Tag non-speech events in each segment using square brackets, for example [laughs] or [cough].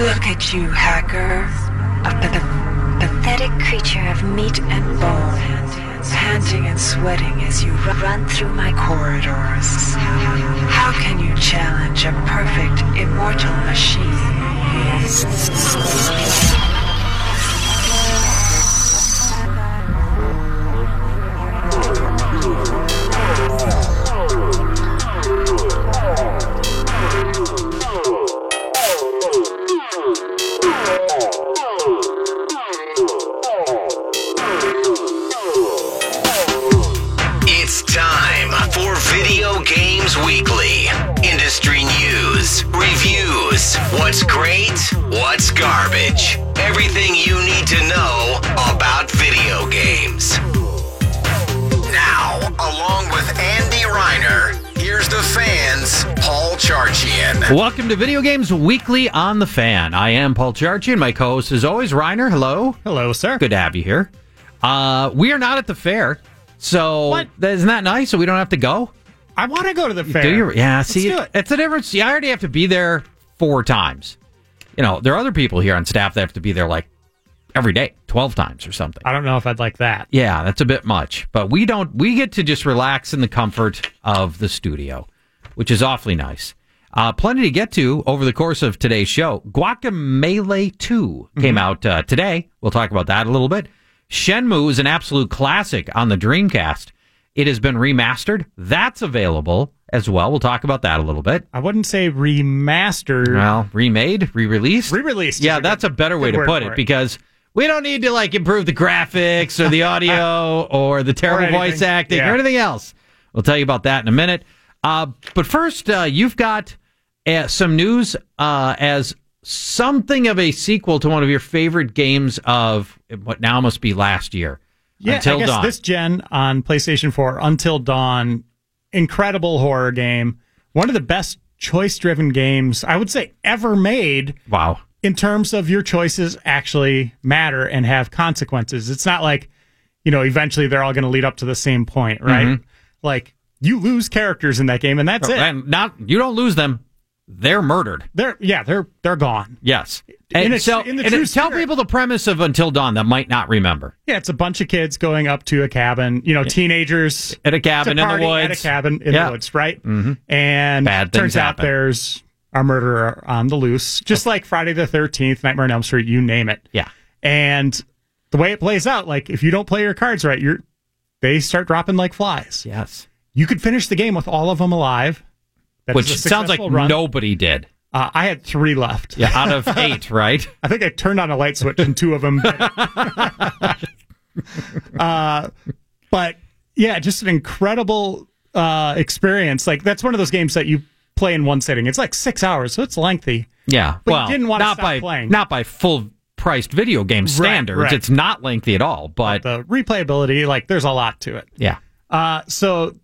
Look at you, hacker. A pathetic creature of meat and bone, panting and sweating as you ru- run through my corridors. How can you challenge a perfect, immortal machine? Welcome to Video Games Weekly on the Fan. I am Paul Charchian, and my co-host is always Reiner. Hello. Hello, sir. Good to have you here. Uh, we are not at the fair, so What? that- isn't that nice? So we don't have to go. I want to go to the fair. Do you? Yeah. See, it. it's a difference. See, I already have to be there four times. You know, there are other people here on staff that have to be there like every day, twelve times or something. I don't know if I'd like that. Yeah, that's a bit much. But we don't. We get to just relax in the comfort of the studio, which is awfully nice. Uh, plenty to get to over the course of today's show. Guacamelee 2 came out uh, today. We'll talk about that a little bit. Shenmue is an absolute classic on the Dreamcast. It has been remastered. That's available as well. We'll talk about that a little bit. I wouldn't say remastered. Well, remade, re-released, Re-released Yeah, that's good- a better way to put it it. because we don't need to like improve the graphics or the [laughs] audio or the terrible anything. voice acting Yeah. or anything else. We'll tell you about that in a minute. Uh, but first, uh, you've got uh, some news uh, as something of a sequel to one of your favorite games of what now must be last year. yeah, Until I guess Dawn. this gen on PlayStation 4, Until Dawn, incredible horror game. One of the best choice-driven games I would say ever made. wow. in terms of your choices actually matter and have consequences. It's not like, you know, eventually they're all going to lead up to the same point, right? Mm-hmm. Like you lose characters in that game and that's it. And not you don't lose them; they're murdered. They're yeah, they're they're gone. Yes. In And a- so, in the and true tell people the premise of Until Dawn that might not remember. Yeah, it's a bunch of kids going up to a cabin, you know, teenagers At a cabin to in the woods. At a cabin in Yeah. the woods, right? Mm-hmm. And Bad turns out happen. there's a murderer on the loose, just like Friday the 13th, Nightmare on Elm Street, you name it. Yeah. And the way it plays out, like if you don't play your cards right, you're they start dropping like flies. Yes. You could finish the game with all of them alive. That Which sounds like run. nobody did. Uh, I had three left. Yeah, out of [laughs] eight, right? I think I turned on a light switch and two of them. [laughs] uh, but yeah, just an incredible uh, experience. Like that's one of those games that you play in one sitting. It's like six hours, so it's lengthy. Yeah. But well, didn't wanna not stop by playing. not by full priced video game standards. right. It's not lengthy at all, but The replayability, like there's a lot to it. yeah. Uh, so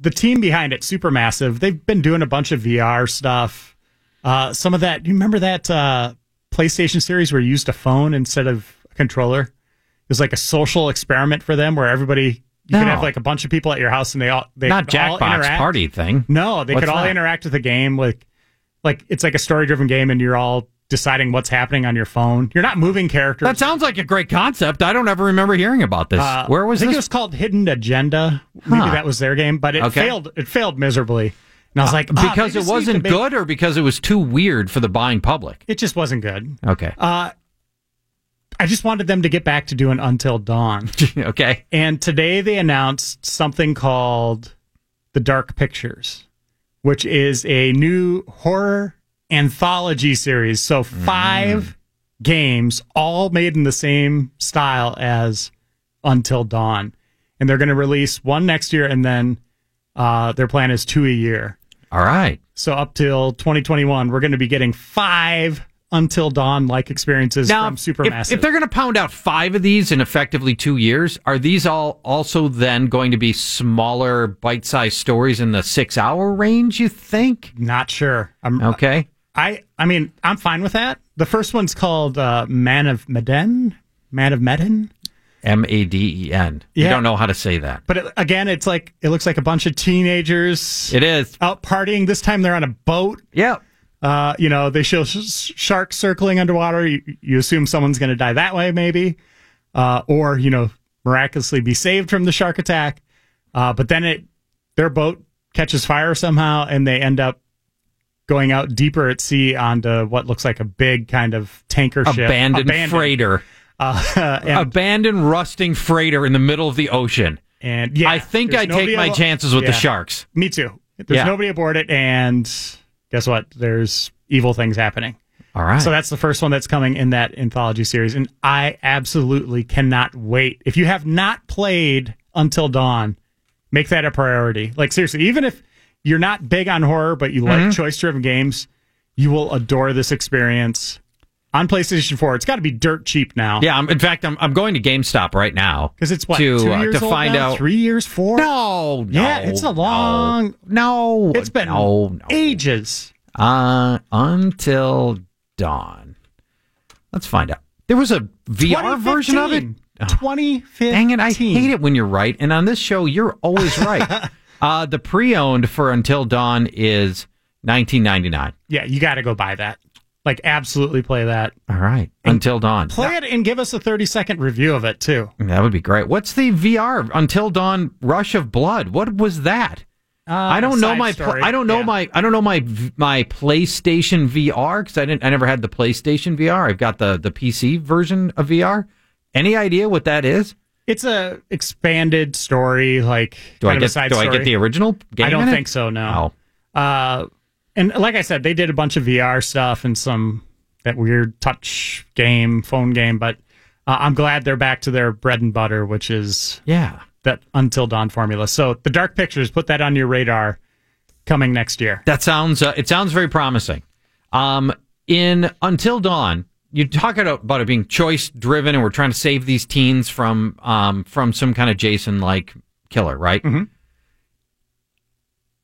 the team behind it, Supermassive, they've been doing a bunch of VR stuff. Uh, some of that, you remember that uh, PlayStation series where you used a phone instead of a controller? It was like a social experiment for them where everybody you No. could have like a bunch of people at your house and they all they Not all Jackbox interact. party thing. No, they What's could all that? interact with the game. Like, like it's like a story driven game, and you're all deciding what's happening on your phone. You're not moving characters. That sounds like a great concept. I don't ever remember hearing about this. Uh, Where was it? I think this? it was called Hidden Agenda. Maybe Huh. that was their game, but it Okay. failed. It failed miserably. And I was like, ah, because it wasn't make- good or because it was too weird for the buying public. It just wasn't good. Okay. Uh, I just wanted them to get back to doing Until Dawn. [laughs] okay. and today they announced something called The Dark Pictures, which is a new horror anthology series. So five games, all made in the same style as Until Dawn. And they're going to release one next year, and then uh, their plan is two a year. All right. So up till 2021, we're going to be getting five Until Dawn like experiences Now, from if, Supermassive. if they're going to pound out five of these in effectively two years, are these all also then going to be smaller, bite-sized stories in the six-hour range? You think? Not sure. I'm, Okay. I I mean, I'm fine with that. The first one's called uh, Man of Medan, Man of Medan. M A D E N. You don't know how to say that. But it, again, it's like it looks like a bunch of teenagers It is. out partying. This time they're on a boat. Yeah. Uh, you know, they show sh- sharks circling underwater. You, you assume someone's going to die that way, maybe, uh, or you know, miraculously be saved from the shark attack. Uh, but then it, their boat catches fire somehow, and they end up going out deeper at sea onto what looks like a big kind of tanker ship, Abandoned, freighter. Uh, [laughs] and, Abandoned, rusting freighter in the middle of the ocean. and yeah, I think I'd take my abo- chances with the sharks. Me too. There's Yeah. nobody aboard it, and guess what? There's evil things happening. All right. So that's the first one that's coming in that anthology series, and I absolutely cannot wait. If you have not played Until Dawn, make that a priority. Like seriously, even if you're not big on horror but you Mm-hmm. like choice-driven games, you will adore this experience on PlayStation 4. It's got to be dirt cheap now. yeah, I'm, in fact, I'm, I'm going to GameStop right now. because it's what to, two uh, to old find now? out. three years, four. No, no, Yeah, it's a long- No, no it's been no, no. ages. Uh, until dawn. Let's find out. There was a VR version of it. 2015. Dang it! I hate it when you're right, and on this show, you're always right. [laughs] uh, the pre-owned for Until Dawn is 19.99. Yeah, you got to go buy that. Like, absolutely play that. All right, Until Dawn. Play it and give us a 30 second review of it, too. That would be great. What's the VR Until Dawn Rush of Blood? What was that? I don't know Uh, side my story. I don't know Yeah. my I don't know my my PlayStation VR because I didn't I never had the PlayStation VR. I've got the the PC version of VR. Any idea what that is? It's a expanded story, like Do kind I of a get do I get the original game? I don't think so. No. Oh. Uh, and like I said, they did a bunch of VR stuff and some that weird touch game, phone game. But uh, I'm glad they're back to their bread and butter, which is Yeah. that Until Dawn formula. So the Dark Pictures, put that on your radar. Coming next year. That sounds uh, it sounds very promising. Um, in Until Dawn, you talk about it being choice driven, and we're trying to save these teens from um, from some kind of Jason like killer, right? Mm-hmm.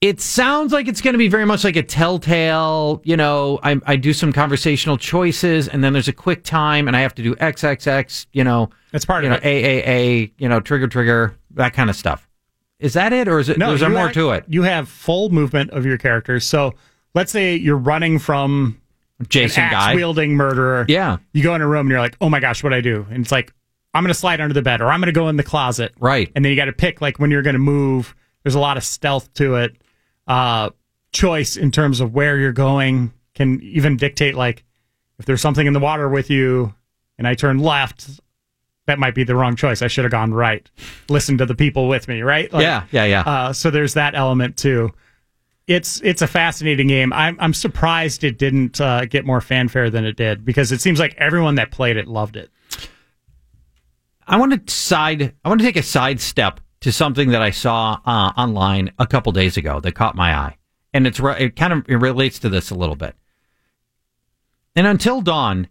It sounds like it's going to be very much like a Telltale. You know, I, I do some conversational choices, and then there's a quick time, and I have to do XXX. You know, That's part you of know it. AAA. You know, trigger trigger that kind of stuff. Is that it, or is it? is there more act- to it? You have full movement of your characters. So let's say you're running from Jason guy. wielding murderer. Yeah. You go in a room and you're like, oh my gosh, what do I do? And it's like, I'm going to slide under the bed or I'm going to go in the closet. Right. And then you got to pick like when you're going to move. There's a lot of stealth to it. Uh, choice in terms of where you're going can even dictate like if there's something in the water with you and I turn left, that might be the wrong choice. I should have gone right. Listen to the people with me, right? Like, yeah, yeah, yeah. uh, so there's that element too. It's it's a fascinating game. I'm I'm surprised it didn't uh, get more fanfare than it did because it seems like everyone that played it loved it. I want to side. I want to take a sidestep to something that I saw uh, online a couple days ago that caught my eye, and it's it kind of it relates to this a little bit. And until dawn,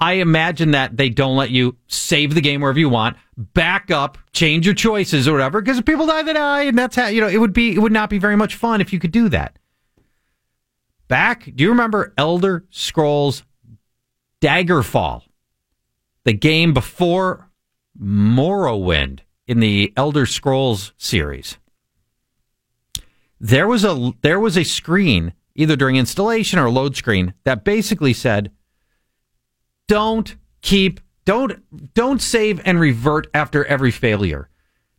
I imagine that they don't let you save the game wherever you want, back up, change your choices or whatever, because if people die, they die, and that's how you know it would be. It would not be very much fun if you could do that. Back, do you remember Elder Scrolls Daggerfall? The game before Morrowind in the Elder Scrolls series. There was a there was a screen either during installation or load screen that basically said don't keep don't don't save and revert after every failure.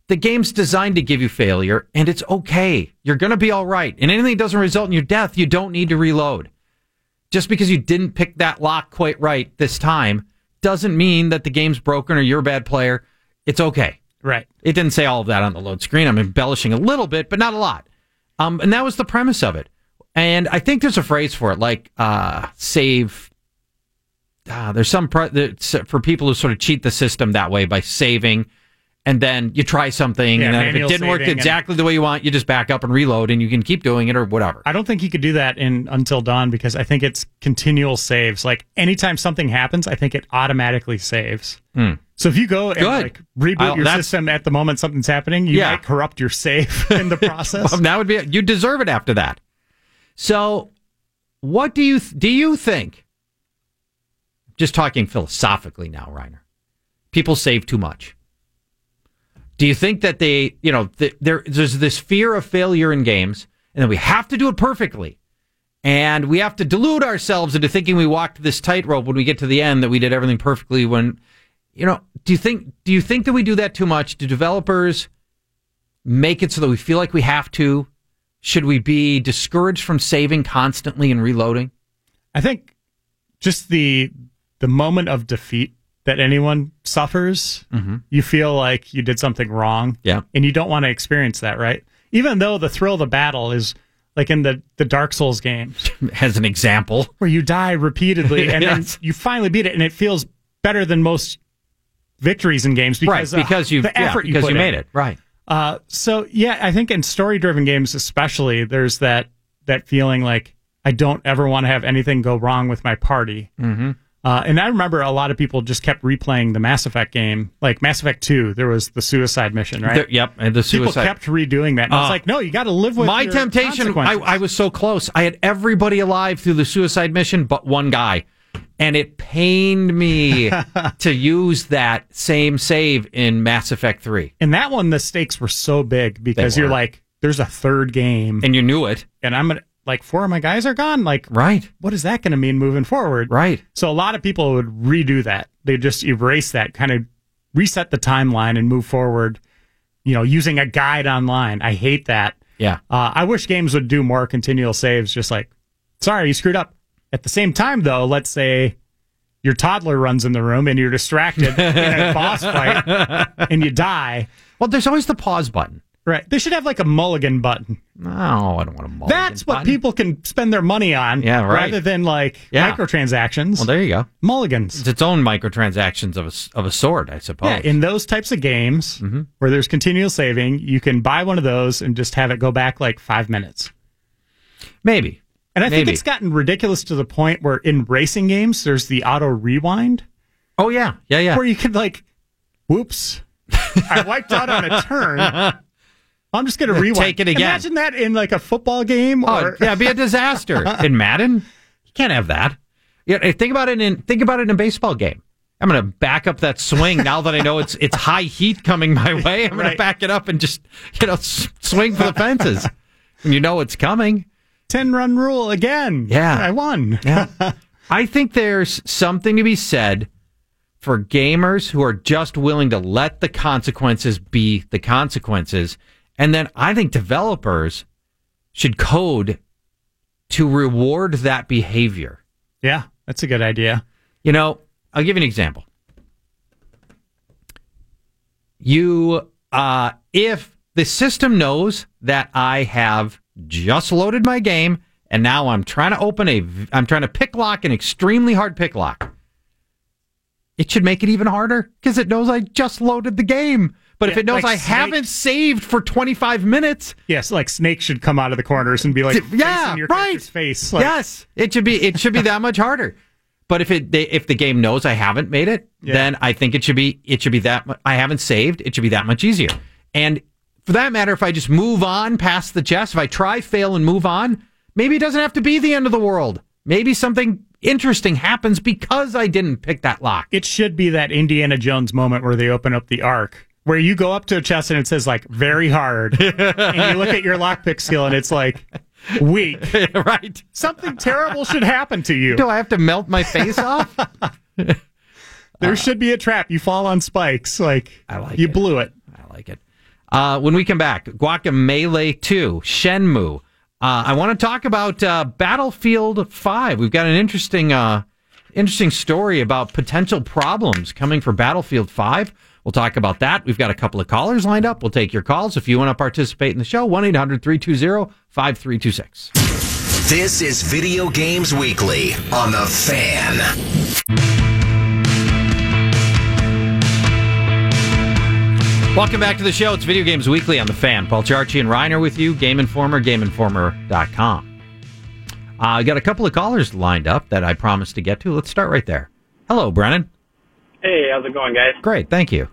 The game's designed to give you failure and it's okay. You're going to be all right. And anything that doesn't result in your death, you don't need to reload. Just because you didn't pick that lock quite right this time doesn't mean that the game's broken or you're a bad player. It's okay. Right. It didn't say all of that on the load screen. I'm embellishing a little bit, but not a lot. Um, and that was the premise of it. And I think there's a phrase for it, like uh, save. Uh, there's some for people who sort of cheat the system that way by saving, and then you try something, Yeah, and then if it didn't work exactly the way you want, you just back up and reload, and you can keep doing it or whatever. I don't think you could do that in Until Dawn because I think it's continual saves. Like anytime something happens, I think it automatically saves. So if you go and. Good. like reboot I'll- your system at the moment something's happening, you Yeah. might corrupt your save [laughs] in the [laughs] process. Well, that would be you deserve it after that. So, what do you do? You think? Just talking philosophically now, Reiner. People save too much. Do you think that they, you know, th- there, there's this fear of failure in games, and then we have to do it perfectly, And we have to delude ourselves into thinking we walked this tightrope when we get to the end that we did everything perfectly when you know, do you think do you think that we do that too much? Do developers make it so that we feel like we have to? Should we be discouraged from saving constantly and reloading? I think just the the moment of defeat that anyone suffers, you feel like you did something wrong. Yeah. And you don't want to experience that, right? Even though the thrill of the battle is like in the, the Dark Souls games [laughs] As an example. where you die repeatedly [laughs] and Yes. then you finally beat it and it feels better than most victories in games because right, because you the yeah, effort you because you in. made it. Right. Uh, so yeah, I think in story driven games especially, there's that that feeling like I don't ever want to have anything go wrong with my party. Mm-hmm. Uh, and I remember a lot of people just kept replaying the Mass Effect game, like Mass Effect Two. There was the suicide mission, right? There- yep, and the people kept redoing that. And I was Uh, like, no, you got to live with My temptation, I. I was so close. I had everybody alive through the suicide mission but one guy. And it pained me [laughs] to use that same save in Mass Effect 3. and that one, the stakes were so big because you're like, there's a third game, And you knew it. and I'm gonna like four of my guys are gone. Like, Right. what is that going to mean moving forward? Right. So a lot of people would redo that. They just erase that, kind of reset the timeline and move forward. You know, using a guide online. I hate that. Yeah. Uh, I wish games would do more continual saves. Just like, sorry, you screwed up. At the same time, though, let's say your toddler runs in the room and you're distracted in a boss fight [laughs] and you die. Well, there's always the pause button. Right? They should have like a mulligan button. No, I don't want to mulligan That's what button. people can spend their money on. Yeah, right. Rather than like Yeah. microtransactions. Well, there you go. mulligans. It's its own microtransactions of a, of a sort, I suppose. Yeah, in those types of games Mm-hmm. where there's continual saving, you can buy one of those and just have it go back like five minutes. Maybe. And I think it's gotten ridiculous to the point where in racing games, there's the auto rewind Oh, yeah. Yeah, yeah. where you could like, whoops, I wiped out on a turn. [laughs] I'm just going to rewind. Take it again. Imagine that in like a football game Oh, yeah, it'd be a disaster. [laughs] in Madden, you can't have that. Yeah, think about it in think about it in a baseball game. I'm going to back up that swing now that I know it's it's high heat coming my way. I'm going Right. to back it up and just you know s- swing for the fences. [laughs] and you know it's coming. 10 run rule again. Yeah. I won. Yeah. [laughs] I think there's something to be said for gamers who are just willing to let the consequences be the consequences. And then I think developers should code to reward that behavior. Yeah, that's a good idea. You know, I'll give you an example. You, uh, if the system knows that I have just loaded my game and now I'm trying to open a, I'm trying to pick lock an extremely hard pick lock, it should make it even harder because it knows I just loaded the game. But if it knows like I Snake. haven't saved for 25 minutes, Yes, like Snake should come out of the corners and be like, yeah, your right. face. Like, yes, it should be it should be that much harder. But if it they, if the game knows I haven't made it, Yeah. then I think it should be it should be that I haven't saved. It should be that much easier. And for that matter, if I just move on past the chest, if I try, fail, and move on, maybe it doesn't have to be the end of the world. Maybe something interesting happens because I didn't pick that lock. it should be that Indiana Jones moment where they open up the ark, where you go up to a chest and it says like very hard, [laughs] and you look at your lockpick skill and it's like weak. [laughs] right? Something terrible should happen to you. Do I have to melt my face off? [laughs] There should be a trap. You fall on spikes. Like, I like you it. blew it. I like it. Uh, when we come back, Guacamelee 2, Shenmue. Uh, I want to talk about uh, Battlefield 5. We've got an interesting, uh, interesting story about potential problems coming for Battlefield 5. We'll talk about that. We've got a couple of callers lined up. We'll take your calls. If you want to participate in the show, 1 800 320 5326. This is Video Games Weekly on The Fan. Welcome back to the show. It's Video Games Weekly on the fan. Paul Charchian and Reiner with you. Game Informer, GameInformer.com. Uh, I got a couple of callers lined up that I promised to get to. Let's start right there. Hello, Brennan. Hey, how's it going, guys? Great, thank you.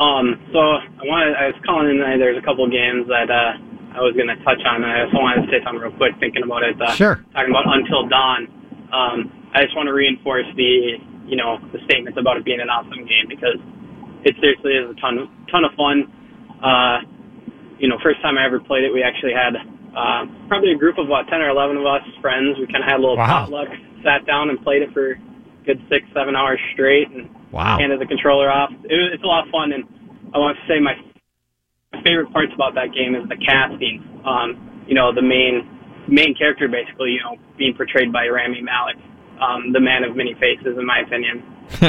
Um, so I wanted, I was calling in. There's a couple games that uh, I was going to touch on. I also wanted to say something real quick, thinking about it. Uh, Sure. Talking about Until Dawn. Um, I just want to reinforce the, you know, the statements about it being an awesome game because it seriously is a ton, ton of fun. Uh, you know, first time I ever played it, we actually had uh, probably a group of about 10 or 11 of us friends. We kind of had a little Wow. potluck, sat down and played it for good six, seven hours straight and Wow. handed the controller off. It was, it's a lot of fun, and I want to say my favorite parts about that game is the casting. Um, you know, the main main character basically, you know, being portrayed by Rami Malek, um, the man of many faces, in my opinion. [laughs]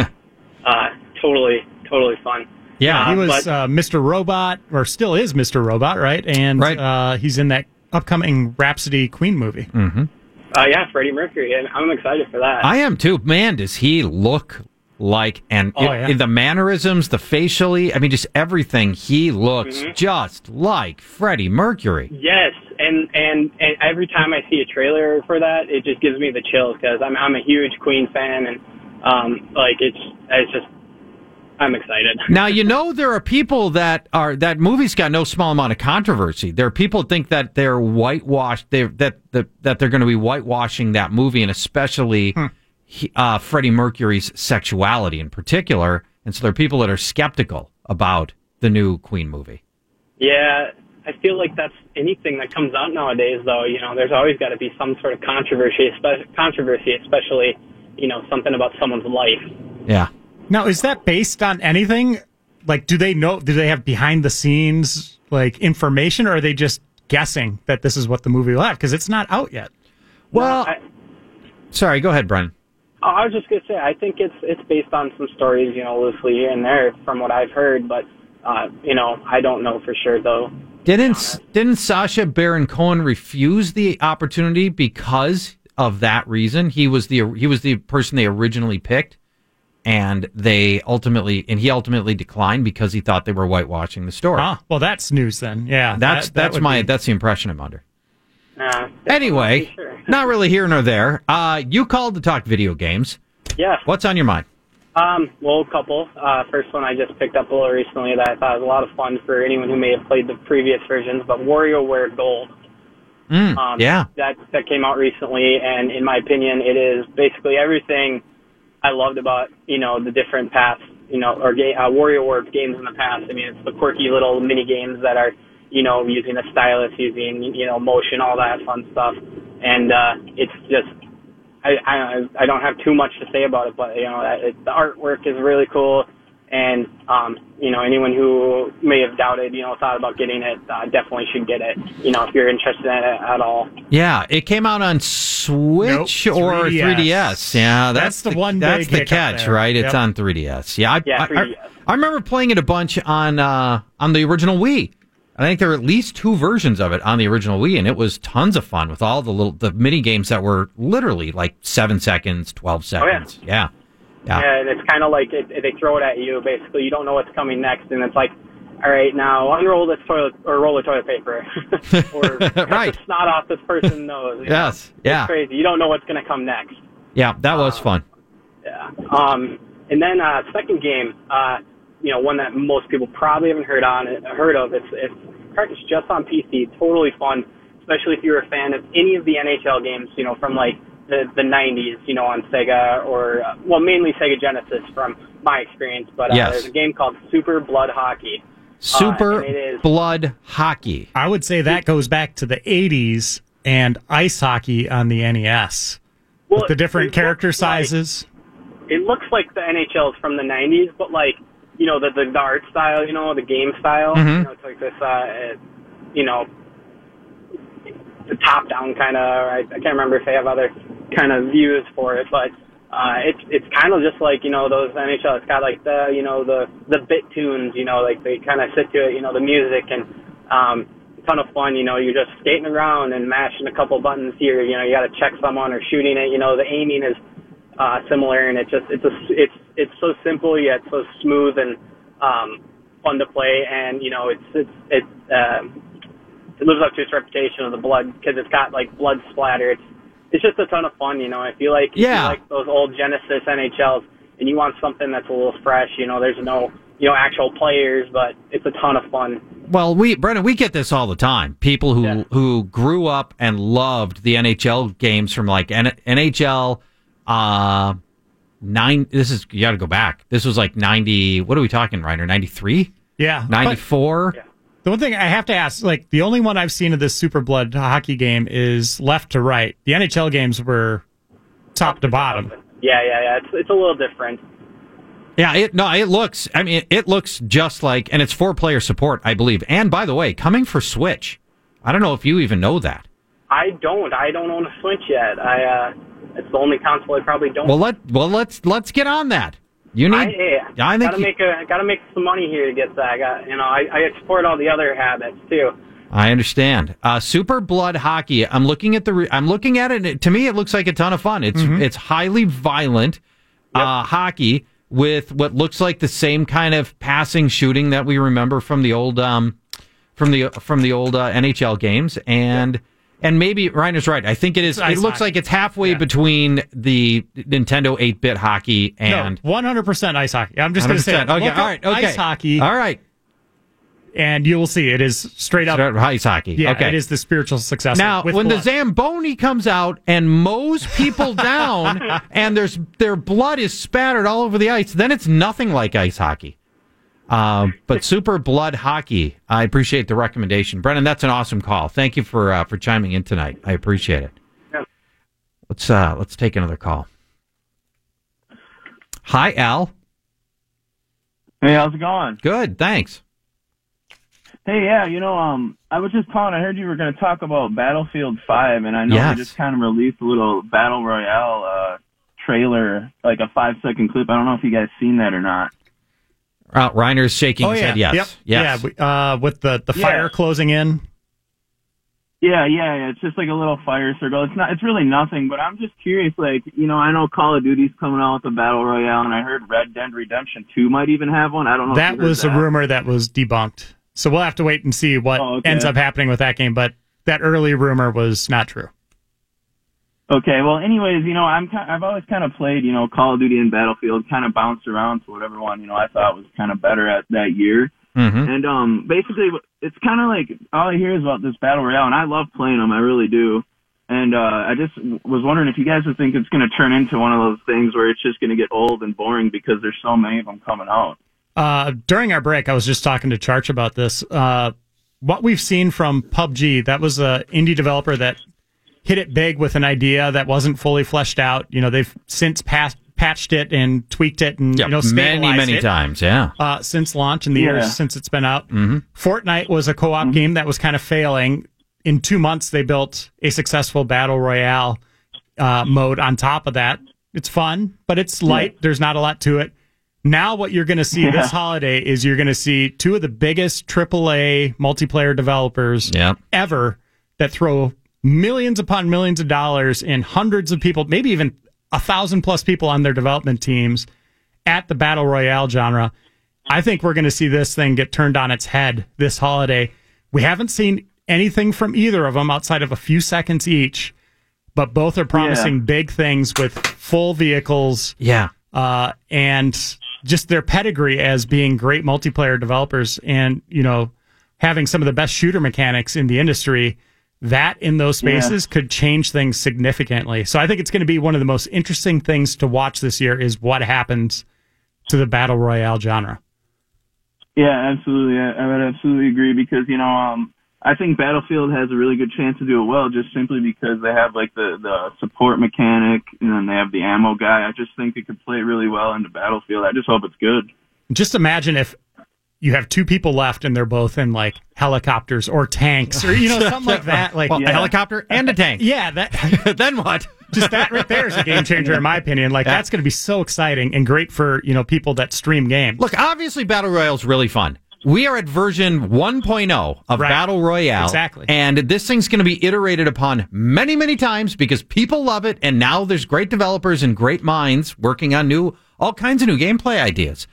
uh, totally, totally fun. Yeah, Uh, He was but- uh, Mr. Robot, or still is Mr. Robot, right? And Right. Uh, he's in that upcoming Rhapsody Queen movie. Uh, yeah, Freddie Mercury, and I'm excited for that. I am too. Man, does he look like and Oh, i- yeah. in the mannerisms, the facially, I mean, just everything. He looks Mm-hmm. just like Freddie Mercury. Yes, and, and and every time I see a trailer for that, it just gives me the chills because I'm I'm a huge Queen fan, and um, like it's it's just I'm excited. [laughs] Now you know there are people that are that movie's got no small amount of controversy. There are people that think that they're whitewashed. They that that that they're going to be whitewashing that movie, and especially he, uh, Freddie Mercury's sexuality in particular. And so there are people that are skeptical about the new Queen movie. Yeah, I feel like that's anything that comes out nowadays, though. You know, there's always got to be some sort of controversy, espe- controversy, especially you know something about someone's life. Yeah. Now, is that based on anything? Like, do they know? Do they have behind the scenes like information, or are they just guessing that this is what the movie will have? Because it's not out yet. Well, I, sorry. Go ahead, Brennan. Oh, I was just gonna say, I think it's it's based on some stories, you know, loosely here and there from what I've heard, but uh, you know, I don't know for sure though. Didn't didn't Sacha Baron Cohen refuse the opportunity because of that reason? He was the he was the person they originally picked, and they ultimately and he ultimately declined because he thought they were whitewashing the story. Ah, well, that's news then. Yeah, That's that- that that's my be- that's the impression I'm under. Uh, Anyway, sure. [laughs] not really here nor there. Uh, you called to talk video games. yeah. What's on your mind? Um, well, a couple. Uh, first one I just picked up a little recently that I thought was a lot of fun for anyone who may have played the previous versions, but WarioWare Gold. Mm, Um, yeah, That that came out recently, and in my opinion, it is basically everything I loved about you know the different paths, you know, or ga- uh, WarioWare games in the past. I mean, it's the quirky little mini games that are you know using a stylus, using you know motion, all that fun stuff, and uh, it's just. I, I I don't have too much to say about it, but you know it, the artwork is really cool, and um, you know anyone who may have doubted, you know, thought about getting it, uh, definitely should get it. You know, if you're interested in it at all. yeah. It came out on Switch Nope, or 3DS. 3DS. Yeah, that's, That's the one That's the catch, there. right? It's on 3DS. Yeah, I, Yeah, I- 3DS. I, I remember playing it a bunch on uh, on the original Wii. I think there are at least two versions of it on the original Wii, and it was tons of fun with all the little the mini games that were literally like seven seconds, twelve Oh, yeah. seconds. yeah. Yeah, and it's kind of like it, they throw it at you. Basically, you don't know what's coming next, and it's like, all right, now unroll this toilet or roll the toilet paper, [laughs] or [laughs] cut Right. the snot off this person's nose. you know? Yes, yeah. it's crazy. You don't know what's going to come next. yeah. That was fun. Yeah. Um, and then uh, second game, uh, you know, one that most people probably haven't heard on heard of. It's it's practiced just on PC. Totally fun, especially if you're a fan of any of the NHL games. You know, from like the the 90s. You know, on Sega or uh, well, mainly Sega Genesis from my experience. But uh, Yes. there's a game called Super Blood Hockey. Super and it is- Blood Hockey. I would say that goes back to the '80s and ice hockey on the NES Well, with the different character looks like- sizes. it looks like the NHL is from the 90s, but like, you know, the, the, the art style, you know, the game style, Mhm. you know, it's like this, uh, uh, you know, the top down kind of, I, I can't remember if they have other kind of views for it, but, uh, it's, it's kind of just like, you know, those NHL, it's got like the, you know, the, the bit tunes, you know, like they kind of sit to it, you know, the music and, um, ton of fun, you know, you're just skating around and mashing a couple buttons here, you know, you got to check someone or shooting it, you know, the aiming is, uh, similar, and it just it's a it's it's so simple yet so smooth and um, fun to play, and you know it's it's it um, it lives up to its reputation of the blood because it's got like blood splatter. It's it's just a ton of fun, you know. I feel like Yeah. like those old Genesis NHLs, and you want something that's a little fresh, you know, there's no you know actual players, but it's a ton of fun. Well, we Brennan, we get this all the time. People who Yeah. who grew up and loved the NHL games from like N- NHL uh nine this is you got to go back. This was like 90 what are we talking, Reiner? 93? Yeah, but 94? The one thing I have to ask, like the only one I've seen of this Super Blood hockey game is left to right. The NHL games were top to bottom. Yeah, yeah, yeah. It's it's a little different. Yeah, it no, it looks. I mean, it looks just like, and it's four player support, I believe. And by the way, coming for Switch. I don't know if you even know that. I don't. I don't own a Switch yet. I. uh It's the only console I probably don't. Well, let well let's let's get on that. You need. I, hey, I think gotta you- make a gotta make some money here to get that. I got you know I, I explored all the other habits too. I understand. Uh, Super Blood Hockey. I'm looking at the. Re- I'm looking at it. and To me, it looks like a ton of fun. It's it's highly violent uh, hockey with what looks like the same kind of passing shooting that we remember from the old um, from the from the old uh, NHL games and. And maybe Reiner's right. I think it is. It looks hockey. like it's halfway Yeah. between the Nintendo 8-bit hockey and no, 100% ice hockey. I'm just going to say, 100%. Okay, all okay. ice hockey, All right, and you will see it is straight up. ice hockey. Yeah, okay. it is the spiritual successor. Now, when blood. the Zamboni comes out and mows people down, [laughs] and there's their blood is spattered all over the ice, then it's nothing like ice hockey. Um, but super blood hockey, I appreciate the recommendation, Brennan. That's an awesome call. Thank you for uh, for chiming in tonight. I appreciate it. Yeah. Let's uh, let's take another call. Hi, Al. Hey, how's it going? Good, thanks. Hey, yeah, you know, um, I was just calling. I heard you were going to talk about Battlefield 5, and I know Yes. they just kind of released a little Battle Royale uh, trailer, like a five second clip. I don't know if you guys seen that or not. Uh, Reiner's shaking oh his yeah, head. Yes, yep, yes. yeah, uh, with the the Yeah. fire closing in. Yeah, yeah, yeah. It's just like a little fire circle. It's not. It's really nothing. But I'm just curious. Like, you know, I know Call of Duty's coming out with a battle royale, and I heard Red Dead Redemption 2 might even have one. I don't know. That you heard was a rumor that was debunked. So we'll have to wait and see what Oh, okay. ends up happening with that game. But that early rumor was not true. Okay, well, anyways, you know, I'm ki- I've always kind of played, you know, Call of Duty and Battlefield, kind of bounced around to whatever one, you know, I thought was kind of better at that year. Mhm. And um, basically, it's kind of like all I hear is about this battle royale, and I love playing them, I really do. And uh, I just was wondering if you guys would think it's going to turn into one of those things where it's just going to get old and boring because there's so many of them coming out. Uh, during our break, I was just talking to Charch about this. Uh, what we've seen from PUBG, that was an indie developer that hit it big with an idea that wasn't fully fleshed out. You know, they've since passed, patched it and tweaked it and Yeah, you know many many it, times. Yeah. uh, since launch in the Yeah. years since it's been out. Fortnite was a co-op game that was kind of failing. In two months, they built a successful battle royale uh, mode on top of that. It's fun, but it's light. There's not a lot to it. Now, what you're going to see this holiday is you're going to see two of the biggest AAA multiplayer developers Yep. ever that throw millions upon millions of dollars in hundreds of people, maybe even a thousand plus people on their development teams at the battle royale genre. I think we're going to see this thing get turned on its head this holiday. We haven't seen anything from either of them outside of a few seconds each, but both are promising big things with full vehicles Yeah. uh, and just their pedigree as being great multiplayer developers and you know having some of the best shooter mechanics in the industry that in those spaces could change things significantly so i think it's going to be one of the most interesting things to watch this year is what happens to the battle royale genre Yeah, absolutely. I, I would absolutely agree because you know, um, I think Battlefield has a really good chance to do it well, just simply because they have like the the support mechanic and then they have the ammo guy. I just think it could play really well into Battlefield. I just hope it's good. just imagine if you have two people left and they're both in like helicopters or tanks or you know [laughs] something like that like Well, a helicopter and a tank. yeah that [laughs] then what? just that right there is a game changer in my opinion. Like Yeah. that's going to be so exciting and great for you know people that stream games. Look, obviously, Battle Royale is really fun. We are at version 1.0 of Right. Battle Royale. Exactly. And this thing's going to be iterated upon many, many times because people love it. And now there's great developers and great minds working on new, all kinds of new gameplay ideas.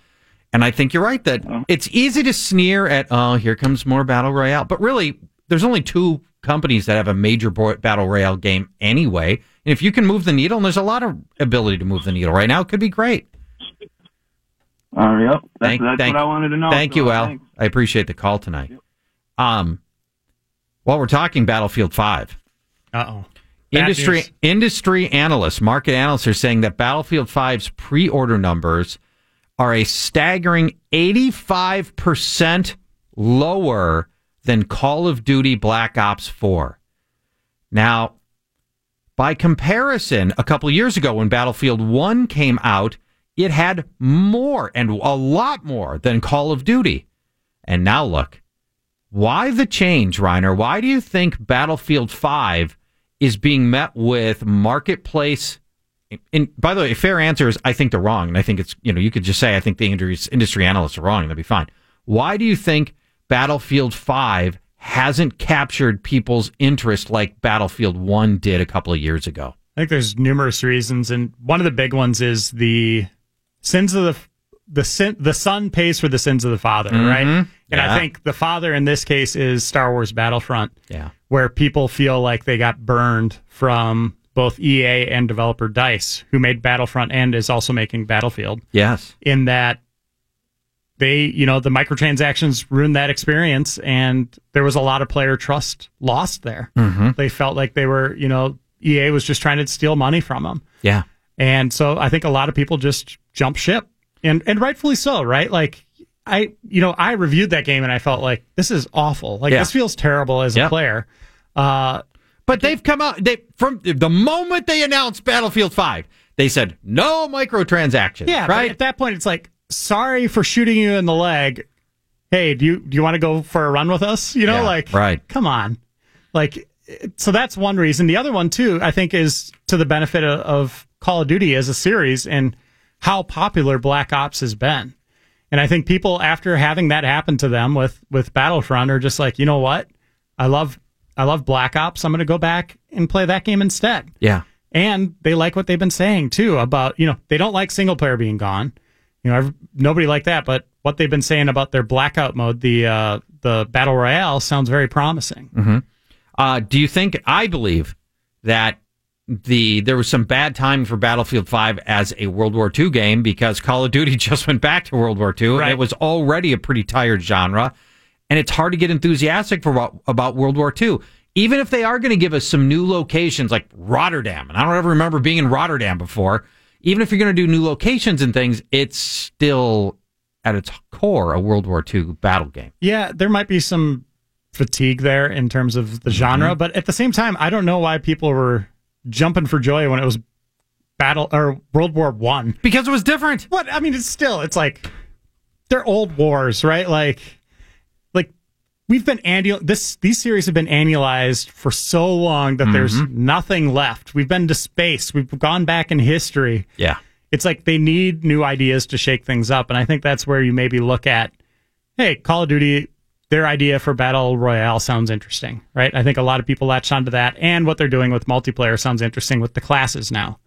And I think you're right that it's easy to sneer at, oh, here comes more Battle Royale. But really, there's only two companies that have a major Battle Royale game anyway. And if you can move the needle, and there's a lot of ability to move the needle right now, it could be great. Uh, yep, that's, Thank- that's thank- what I wanted to know. Thank So, you, Al. thanks. I appreciate the call tonight. Um, while we're talking Battlefield Five, Uh oh. industry industry analysts, market analysts are saying that Battlefield 5's pre-order numbers are a staggering 85% lower than Call of Duty Black Ops 4. Now, by comparison, a couple years ago when Battlefield 1 came out, it had more and a lot more than Call of Duty. And now look, why the change, Reiner? Why do you think Battlefield 5 is being met with marketplace? And by the way, a fair answer is I think they're wrong. And I think it's, you know, you could just say, I think the industry, industry analysts are wrong. And that'd be fine. Why do you think Battlefield 5 hasn't captured people's interest like Battlefield 1 did a couple of years ago? I think there's numerous reasons, and one of the big ones is the sins of the the sin, the son pays for the sins of the father, mm-hmm. right? And Yeah. I think the father in this case is Star Wars Battlefront, Yeah. where people feel like they got burned from both EA and developer Dice, who made Battlefront and is also making Battlefield. Yes. In that they, you know, the microtransactions ruined that experience, and there was a lot of player trust lost there. They felt like they were, you know, EA was just trying to steal money from them. Yeah. And so I think a lot of people just jump ship and, and rightfully so, right? Like I, you know, I reviewed that game and I felt like this is awful. Like Yeah. this feels terrible as Yeah. a player. Uh, But they've come out they from the moment they announced Battlefield 5, they said no microtransactions. yeah, right? at that point, it's like, sorry for shooting you in the leg. Hey, do you, do you want to go for a run with us? You know, Yeah, like, right. come on. Like, so that's one reason. The other one too, I think is to the benefit of, of Call of Duty as a series and how popular Black Ops has been. And I think people after having that happen to them with with Battlefront are just like, you know what? I love I love Black Ops. I'm going to go back and play that game instead. yeah. And they like what they've been saying too about, you know, they don't like single player being gone. You know, nobody like that, but what they've been saying about their blackout mode, the uh the battle royale sounds very promising. Uh, do you think I believe that the there was some bad timing for Battlefield 5 as a World War II game because Call of Duty [laughs] just went back to World War II and it was already a pretty tired genre and it's hard to get enthusiastic for about, about World War II. Even if they are going to give us some new locations like Rotterdam, and I don't ever remember being in Rotterdam before. Even if you're going to do new locations and things, it's still at its core a World War II battle game. Yeah, there might be some fatigue there in terms of the mm-hmm. genre, but at the same time, I don't know why people were jumping for joy when it was battle or World War One. Because it was different. What I mean, it's still it's like they're old wars, right? Like we've been annual. This these series have been annualized for so long that there's mm-hmm. nothing left. We've been to space. We've gone back in history. Yeah. It's like they need new ideas to shake things up, and I think that's where you maybe look at, hey, Call of Duty. Their idea for battle royale sounds interesting, right? I think a lot of people latched onto that, and what they're doing with multiplayer sounds interesting with the classes now.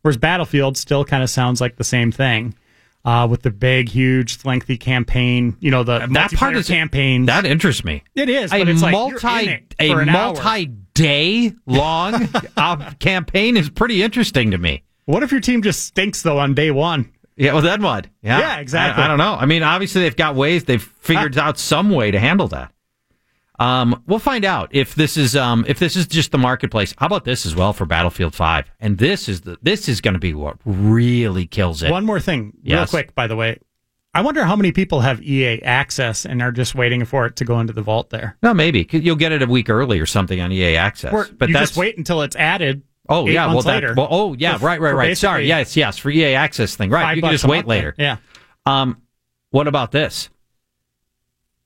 Whereas Battlefield still kind of sounds like the same thing, uh, with the big, huge, lengthy campaign. You know, the that part of is campaign. That interests me. it is, a but it's like multi in it a for an hour. multi day long [laughs] uh, campaign is pretty interesting to me. What if your team just stinks though on day one? Yeah, well, then what? Yeah, Yeah, exactly. I, I don't know. I mean, obviously they've got ways. They've figured out some way to handle that. Um, we'll find out if this is um if this is just the marketplace. How about this as well for Battlefield Five? And this is the this is going to be what really kills it. One more thing, real quick, by the way. I wonder how many people have EA access and are just waiting for it to go into the vault there. no, maybe you'll get it a week early or something on EA Access. Or but you that's just wait until it's added. Oh yeah, well that later. well oh yeah, For- right right right. Sorry, yes yes for EA Access thing right. You can just wait later. there. Yeah. Um, what about this?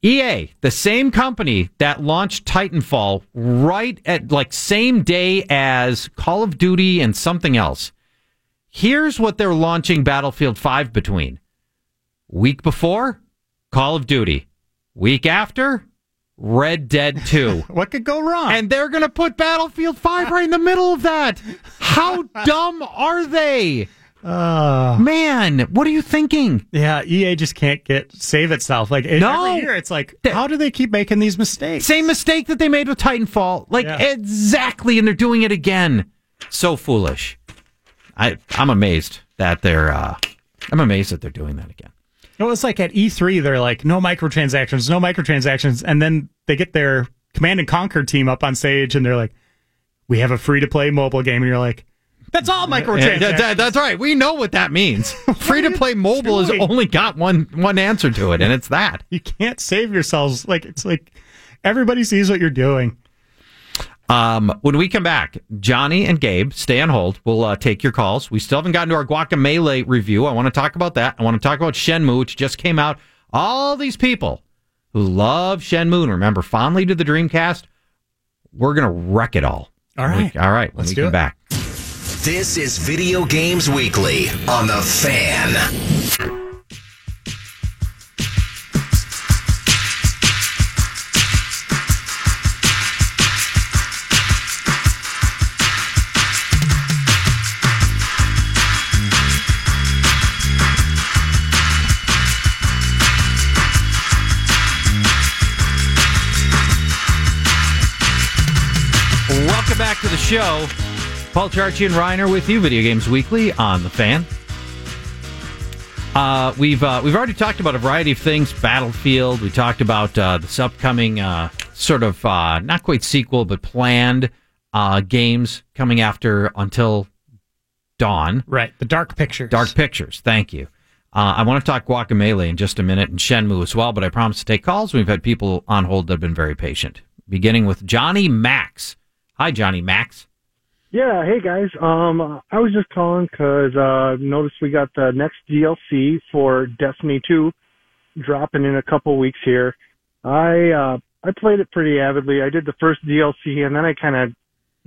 EA, the same company that launched Titanfall right at like same day as Call of Duty and something else. Here's what they're launching Battlefield 5 between. Week before, Call of Duty. Week after, Red Dead 2. [laughs] What could go wrong? and they're going to put Battlefield 5 right in the middle of that. How [laughs] dumb are they? Uh, Man, what are you thinking? yeah, EA just can't get save itself. Like it- No. every year, it's like, how do they keep making these mistakes? Same mistake that they made with Titanfall. Like Yeah. exactly, and they're doing it again. So foolish. I I'm amazed that they're uh I'm amazed that they're doing that again. It was like at E3, they're like, no microtransactions, no microtransactions. And then they get their Command and Conquer team up on stage and they're like, we have a free to play mobile game. And you're like, that's all Yeah, microtransactions. that- that- that's right. We know what that means. [laughs] Free to play mobile has only got one one answer to it, and it's that. you can't save yourselves. Like, it's like, Everybody sees what you're doing. Um, when we come back, Johnny and Gabe, stay on hold. We'll uh, take your calls. We still haven't gotten to our Guacamelee review. I want to talk about that. I want to talk about Shenmue, which just came out. All these people who love Shenmue and remember fondly to the Dreamcast, we're going to wreck it all. All right. We- all right. When Let's we do come it. back. This is Video Games Weekly on The Fan. Welcome back to the show. Paul Charchian and Reiner with you, Video Games Weekly on the Fan. Uh, we've uh, we've already talked about a variety of things. Battlefield. We talked about uh, this upcoming uh, sort of uh, not quite sequel, but planned uh, games coming after Until Dawn. Right. The dark pictures. Dark Pictures. Thank you. Uh, I want to talk Guacamelee in just a minute and Shenmue as well, but I promise to take calls. We've had people on hold that have been very patient. Beginning with Johnny Max. Hi, Johnny Max. Yeah, hey guys. Um, I was just calling 'cause uh, noticed we got the next DLC for Destiny 2 dropping in a couple weeks here. I uh, I played it pretty avidly. I did the first DLC and then I kind of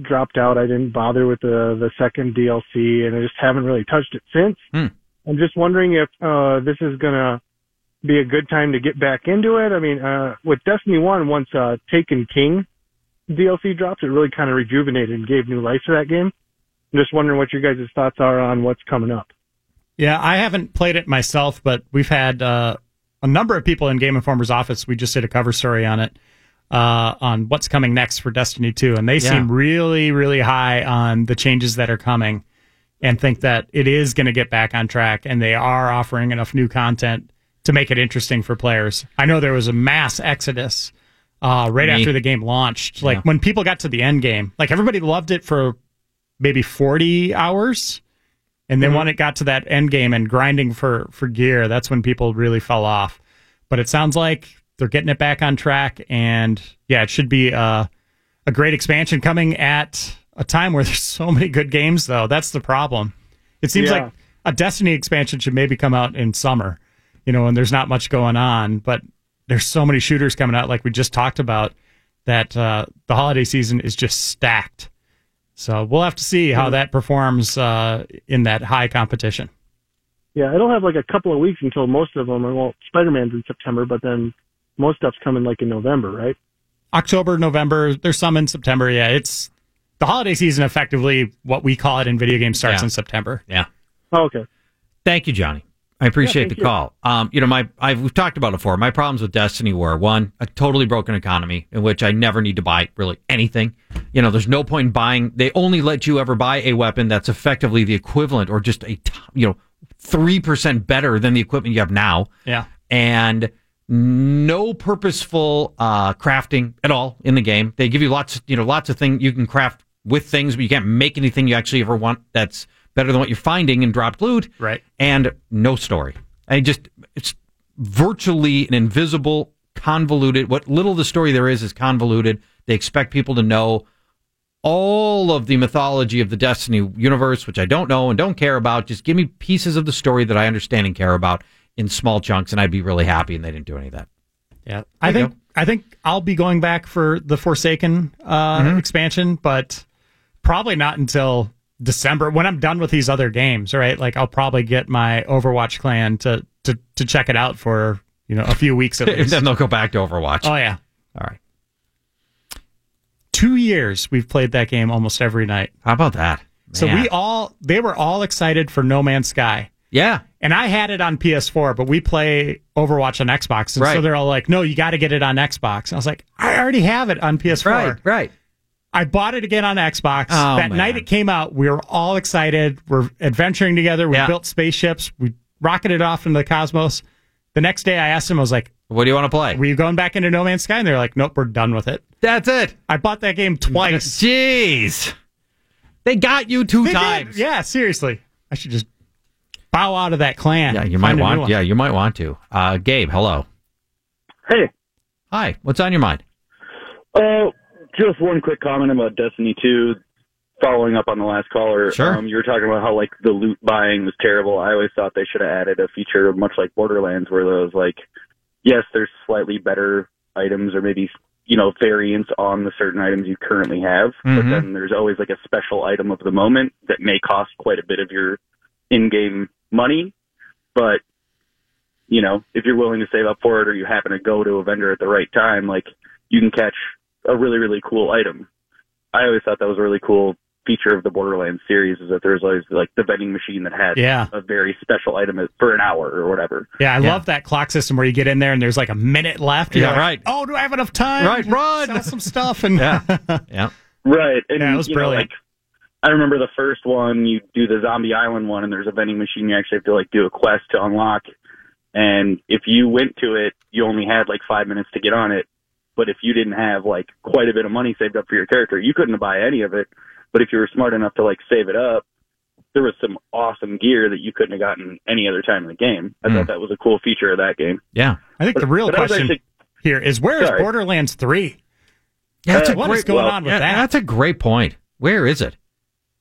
dropped out. I didn't bother with the the second DLC and I just haven't really touched it since. Hmm. I'm just wondering if uh, this is gonna be a good time to get back into it. I mean, uh, with Destiny 1, once uh, Taken King DLC dropped, it really kind of rejuvenated and gave new life to that game. I'm just wondering what your guys' thoughts are on what's coming up. Yeah, I haven't played it myself, but we've had uh, a number of people in Game Informer's office. We just did a cover story on it, uh, on what's coming next for Destiny 2. And they Yeah. seem really, really high on the changes that are coming and think that it is going to get back on track. And they are offering enough new content to make it interesting for players. I know there was a mass exodus uh, right Me. after the game launched. Like Yeah. when people got to the end game, like everybody loved it for maybe 40 hours. And then when it got to that end game and grinding for, for gear, that's when people really fell off. But it sounds like they're getting it back on track. And yeah, it should be uh, a great expansion coming at a time where [laughs] there's so many good games, though. That's the problem. It seems Yeah. like a Destiny expansion should maybe come out in summer, you know, and there's not much going on. But there's so many shooters coming out, like we just talked about, that uh, the holiday season is just stacked. So we'll have to see how that performs uh, in that high competition. Yeah, it'll have like a couple of weeks until most of them are, well, Spider-Man's in September, but then most stuff's coming like in November, right? October, November, there's some in September. Yeah, it's the holiday season, effectively, what we call it in video games, starts Yeah. in September. Yeah. Oh, okay. Thank you, Johnny. I appreciate Yeah, the call. Um, you know, my I've we've talked about it before. My problems with Destiny were one, a totally broken economy in which I never need to buy really anything. You know, there's no point in buying. They only let you ever buy a weapon that's effectively the equivalent or just a you know three percent better than the equipment you have now. Yeah. and no purposeful uh, crafting at all in the game. They give you lots, you know, lots of things you can craft with things, but you can't make anything you actually ever want that's better than what you're finding in dropped loot. Right. And no story. I just it's virtually an invisible, convoluted. What little the story there is is convoluted. They expect people to know all of the mythology of the Destiny universe, which I don't know and don't care about. Just give me pieces of the story that I understand and care about in small chunks, and I'd be really happy. And they didn't do any of that. Yeah, I think I think I'll be going back for the Forsaken uh, Mm-hmm. expansion, but probably not until December when I'm done with these other games. Right, like I'll probably get my Overwatch clan to to to check it out for you know a few weeks at [laughs] least. then they'll go back to Overwatch. oh yeah, All right. two years we've played that game almost every night. How about that? So we all they were all excited for No Man's Sky. yeah. And I had it on PS4, but we play Overwatch on Xbox. And so they're all like, no, you got to get it on Xbox. And I was like, I already have it on PS4. Right. Right. I bought it again on Xbox. Oh, that man. night it came out, we were all excited. We're adventuring together. We Yeah. built spaceships. We rocketed off into the cosmos. The next day I asked them, I was like, What do you want to play? were you going back into No Man's Sky? And they're like, nope, we're done with it. That's it. I bought that game twice. [laughs] Jeez. They got you two They did. times. Yeah, seriously. I should just bow out of that clan. Yeah, you might want. Yeah, you might want to. Uh, Gabe, hello. Hey, Hi. What's on your mind? Oh, just one quick comment about Destiny 2. Following up on the last caller, Sure. um, you were talking about how like the loot buying was terrible. I always thought they should have added a feature much like Borderlands, where there was like, yes, there's slightly better items or maybe you know variants on the certain items you currently have, but Mhm. then there's always like a special item of the moment that may cost quite a bit of your in-game money, but you know if you're willing to save up for it or you happen to go to a vendor at the right time, like you can catch a really really cool item. I always thought that was a really cool feature of the Borderlands series is that there's always like the vending machine that had Yeah. a very special item for an hour or whatever. Yeah, I Yeah. love that clock system where you get in there and there's like a minute left. You're Yeah, like, right. Oh, do I have enough time? Right, run. Sell some [laughs] stuff and Yeah. [laughs] Yeah. Right. And Yeah, it was you know, brilliant. like I remember the first one, you do the Zombie Island one and there's a vending machine you actually have to like do a quest to unlock. And if you went to it, you only had like five minutes to get on it. But if you didn't have like quite a bit of money saved up for your character, you couldn't buy any of it. But if you were smart enough to like save it up, there was some awesome gear that you couldn't have gotten any other time in the game. I Hmm. thought that was a cool feature of that game. Yeah. I think the real But I was question actually- here is where is Sorry. Borderlands 3? Yeah, that's Uh, a What great, is going well, on with yeah, that? that's a great point. Where is it?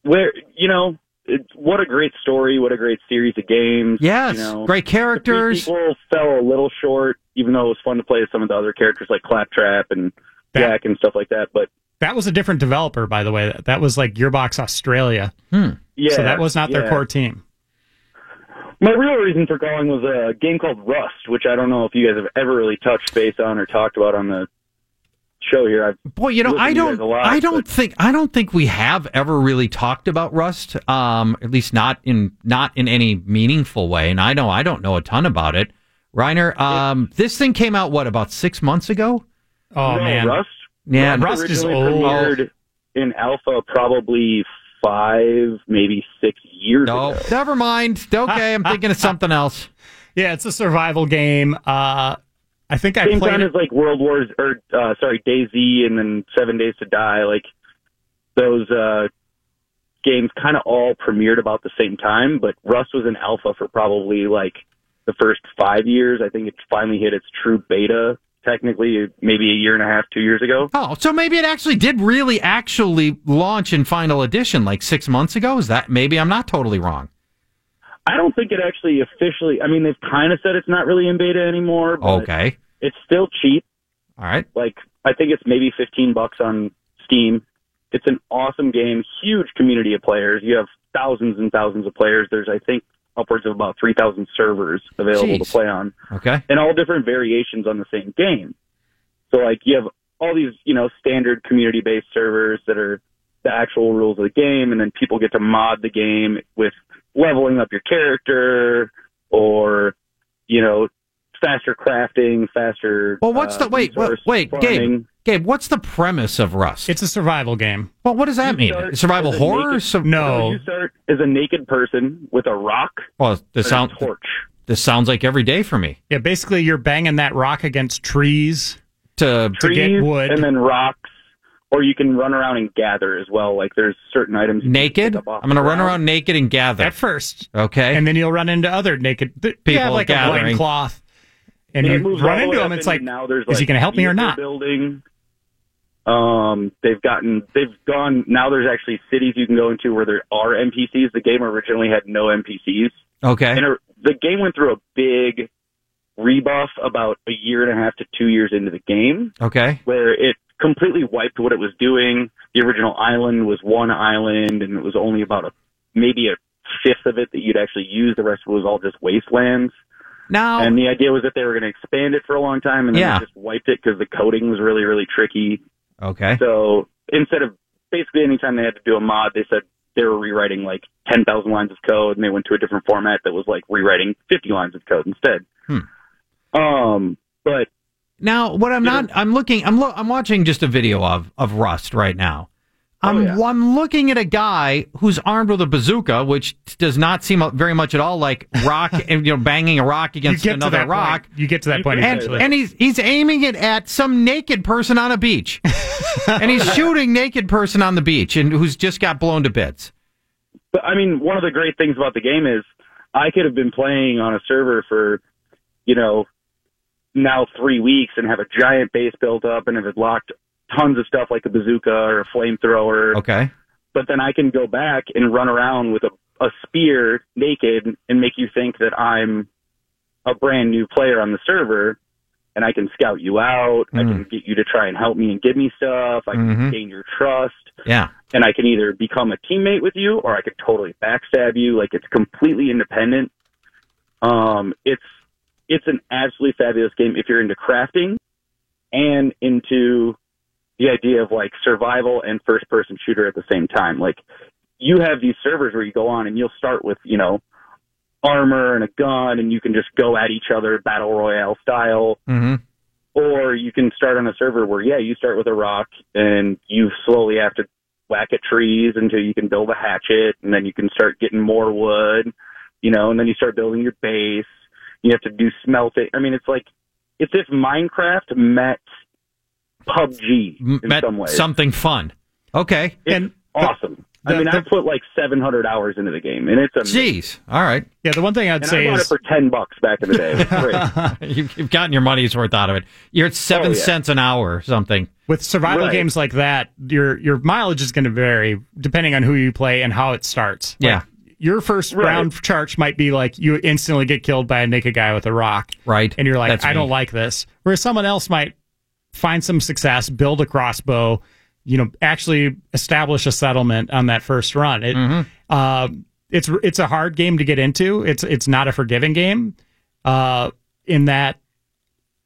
Where you know, it, what a great story, what a great series of games. Yes. you know. great The characters. sequel fell a little short, even though it was fun to play as some of the other characters like Claptrap and That- Jack and stuff like that. But That was a different developer, by the way. That, that was like Gearbox Australia. Hmm. yeah, so that was not their yeah. core team. My real reason for calling was a game called Rust, which I don't know if you guys have ever really touched base on or talked about on the show here. I've Boy, you know, I don't, lot, I don't but- think, I don't think we have ever really talked about Rust. Um, at least not in, not in any meaningful way. And I know I don't know a ton about it. Reiner, um, this thing came out what about six months ago? Oh, no, man. Rust. Yeah, Rust is originally old. premiered in alpha probably five, maybe six years no, ago. never mind. Okay, I'm thinking of something else. [laughs] Yeah, it's a survival game. Uh, I think I Same played time it. as like World Wars or uh, sorry DayZ and then Seven Days to Die. Like those uh, games kind of all premiered about the same time, but Rust was in alpha for probably like the first five years. I think it finally hit its true beta technically maybe a year and a half, two years ago. Oh, so maybe it actually did really actually launch in final edition like six months ago. Is that maybe I'm not totally wrong? I don't think it actually officially. I mean, they've kind of said it's not really in beta anymore. But Okay, It's still cheap. all right. like I think it's maybe 15 bucks on Steam. It's an awesome game, huge community of players. You have thousands and thousands of players. There's I think upwards of about 3,000 servers available Jeez. to play on, Okay. and all different variations on the same game. So like you have all these you know standard community based servers that are the actual rules of the game, and then people get to mod the game with leveling up your character or you know faster crafting, faster. Well, what's uh, the wait? Wait, resource wait Gabe. farming. Gabe, what's the premise of Rust? It's a survival game. well, what does that You mean? start Survival a horror? naked- So, No. You start as a naked person with a rock well, this and sounds a torch. this sounds like every day for me Yeah, basically you're banging that rock against trees. to To get wood. and then rocks, or you can run around and gather as well. Like there's certain items. naked. pick up off I'm going to run around naked and gather. At first. Okay. And then you'll run into other naked th- you have People like gathering. a loincloth. And And you run into them, it's like, now there's is he going to help me or not? Building. Um, they've gotten, they've gone. Now there's actually cities you can go into where there are NPCs. The game originally had no NPCs. okay. And it, the game went through a big rebuff about a year and a half to two years into the game, Okay. where it completely wiped what it was doing. The original island was one island, and it was only about a maybe a fifth of it that you'd actually use. The rest was all just wastelands. Now, And the idea was that they were going to expand it for a long time, and then Yeah. they just wiped it because the coding was really, really tricky. okay. So instead of basically anytime they had to do a mod, they said they were rewriting like 10,000 lines of code and they went to a different format that was like rewriting 50 lines of code instead. Hmm. Um, but Now, what I'm not, I'm looking, I'm lo- I'm watching just a video of of Rust right now. Oh, I'm Oh, yeah. I'm looking at a guy who's armed with a bazooka, which does not seem very much at all like rock [laughs] and you know banging a rock You against get to another that rock. point. You get to that point And, eventually. and he's he's aiming it at some naked person on a beach, [laughs] and he's shooting naked person on the beach and who's just got blown to bits. But I mean, one of the great things about the game is I could have been playing on a server for, you know, now three weeks and have a giant base built up and have it locked tons of stuff like a bazooka or a flamethrower. Okay. But then I can go back and run around with a, a spear naked and make you think that I'm a brand new player on the server and I can scout you out. I can Mm. get you to try and help me and give me stuff. I can Mhm. gain your trust Yeah. and I can either become a teammate with you or I could totally backstab you. Like it's completely independent. Um, it's it's an absolutely fabulous game if you're into crafting and into the idea of like survival and first person shooter at the same time. Like you have these servers where you go on and you'll start with, you know, armor and a gun and you can just go at each other battle royale style Mm-hmm. or you can start on a server where yeah you start with a rock and you slowly have to whack at trees until you can build a hatchet and then you can start getting more wood you know and then you start building your base you have to do smelting i mean it's like it's if minecraft met pubg in Met some ways something fun. Okay. it's And- awesome i mean the- i put like 700 hours into the game and it's amazing. Jeez. All right. Yeah, the one thing I'd and say i bought is it for 10 bucks back in the day great. [laughs] You've, you've gotten your money's worth out of it. You're at oh, seven Oh, yeah. cents an hour or something. with survival Right. games like that, your your mileage is going to vary depending on who you play and how it starts. Like, Yeah. Your first Right. round charge might be like you instantly get killed by a naked guy with a rock, Right. and you're like, That's I me. don't like this. Whereas someone else might find some success, build a crossbow, you know, actually establish a settlement on that first run. It, Mm-hmm. uh, it's it's a hard game to get into. It's it's not a forgiving game, uh, in that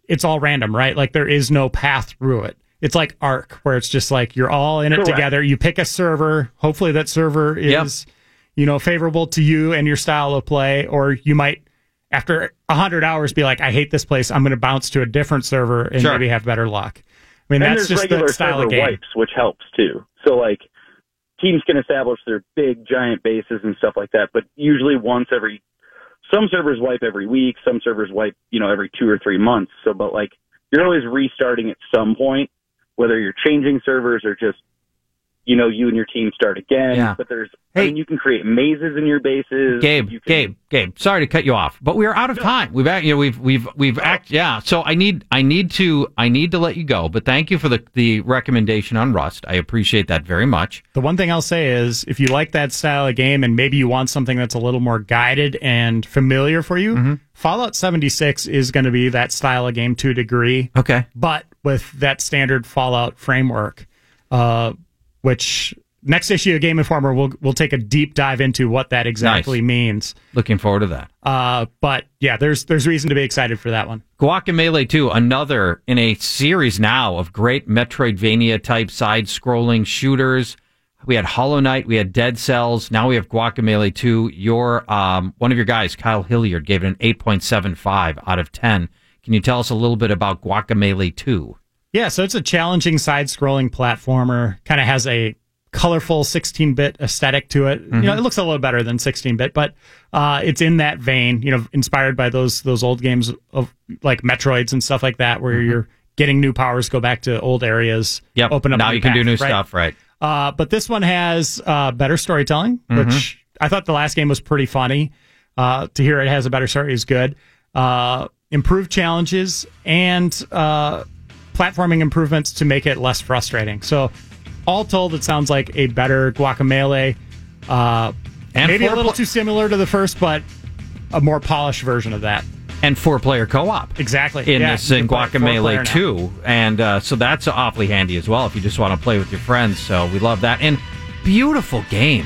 it's all random, right? Like there is no path through it. It's like Ark, where it's just like you're all in it Correct. together. You pick a server. Hopefully, that server Yep. You know, favorable to you and your style of play. Or you might, after a hundred hours, be like, I hate this place. I'm going to bounce to a different server and Sure. maybe have better luck. I mean, and that's just regular the style of game. wipes, which helps too. So like teams can establish their big giant bases and stuff like that, but usually once every some servers wipe every week, some servers wipe, you know, every two or three months. So but like you're always restarting at some point, whether you're changing servers or just you know, you and your team start again. Yeah. But there's Hey. I mean you can create mazes in your bases. Gabe, you can, Gabe, Gabe. Sorry to cut you off, but we're out of time. We've act, you know, we've we've we've act, yeah. So I need I need to I need to let you go. But thank you for the the recommendation on Rust. I appreciate that very much. The one thing I'll say is if you like that style of game and maybe you want something that's a little more guided and familiar for you, Mm-hmm. Fallout 76 is going to be that style of game to a degree, Okay. but with that standard Fallout framework, uh, which next issue of Game Informer will will take a deep dive into what that exactly Nice. means. Looking forward to that. Uh, but yeah, there's there's reason to be excited for that one. Guacamelee 2, another in a series now of great Metroidvania type side scrolling shooters. We had Hollow Knight, we had Dead Cells, now we have Guacamelee 2. Your um, one of your guys, Kyle Hilliard, gave it an 8.75 out of 10. Can you tell us a little bit about Guacamelee 2? Yeah, so it's a challenging side-scrolling platformer. Kind of has a colorful 16-bit aesthetic to it. You know, it looks a little better than 16-bit, but uh, it's in that vein. You know, inspired by those those old games of like Metroids and stuff like that, where you're getting new powers, go back to old areas, Yep. open up. now you can do new right? stuff, right? Uh, but this one has uh, better storytelling, which I thought the last game was pretty funny. Uh, to hear it has a better story is good. Uh, improved challenges and uh, platforming improvements to make it less frustrating. So, all told, it sounds like a better Guacamelee. Uh, And maybe a little pl- too similar to the first, but a more polished version of that. And four player co op. Exactly. in Yeah, this in can play it four-player Guacamelee 2. And uh, so that's awfully handy as well if you just want to play with your friends. So we love that. And beautiful game.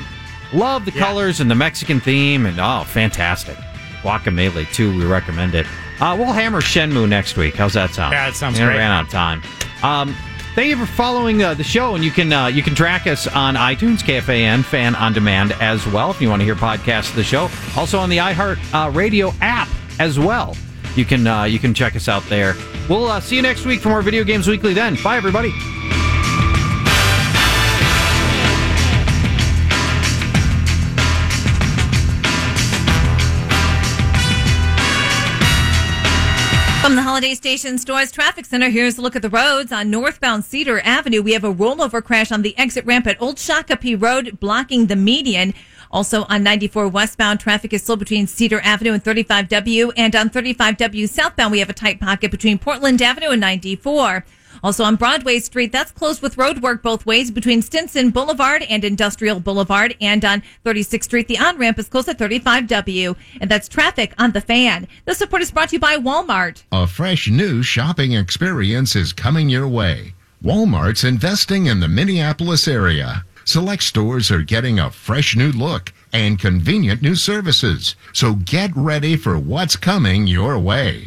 Love the Yeah. colors and the Mexican theme. And oh, fantastic. Guacamelee 2, we recommend it. Uh, we'll hammer Shenmue next week. How's that sound? Yeah, that sounds We great. ran out of time. Um, thank you for following uh, the show, and you can uh, you can track us on iTunes, KFAN, Fan on Demand as well if you want to hear podcasts of the show. Also on the iHeart uh, Radio app as well. You can uh, you can check us out there. We'll uh, see you next week for more Video Games Weekly. Then, bye everybody. From the Holiday Station Stores Traffic Center, here's a look at the roads. On northbound Cedar Avenue, we have a rollover crash on the exit ramp at Old Shakopee Road, blocking the median. Also on 94 westbound, traffic is slow between Cedar Avenue and 35W. And on 35W southbound, we have a tight pocket between Portland Avenue and 94. Also on Broadway Street, that's closed with road work both ways between Stinson Boulevard and Industrial Boulevard. And on 36th Street, the on ramp is closed at 35W. And that's traffic on the fan. This report is brought to you by Walmart. A fresh new shopping experience is coming your way. Walmart's investing in the Minneapolis area. Select stores are getting a fresh new look and convenient new services. So get ready for what's coming your way.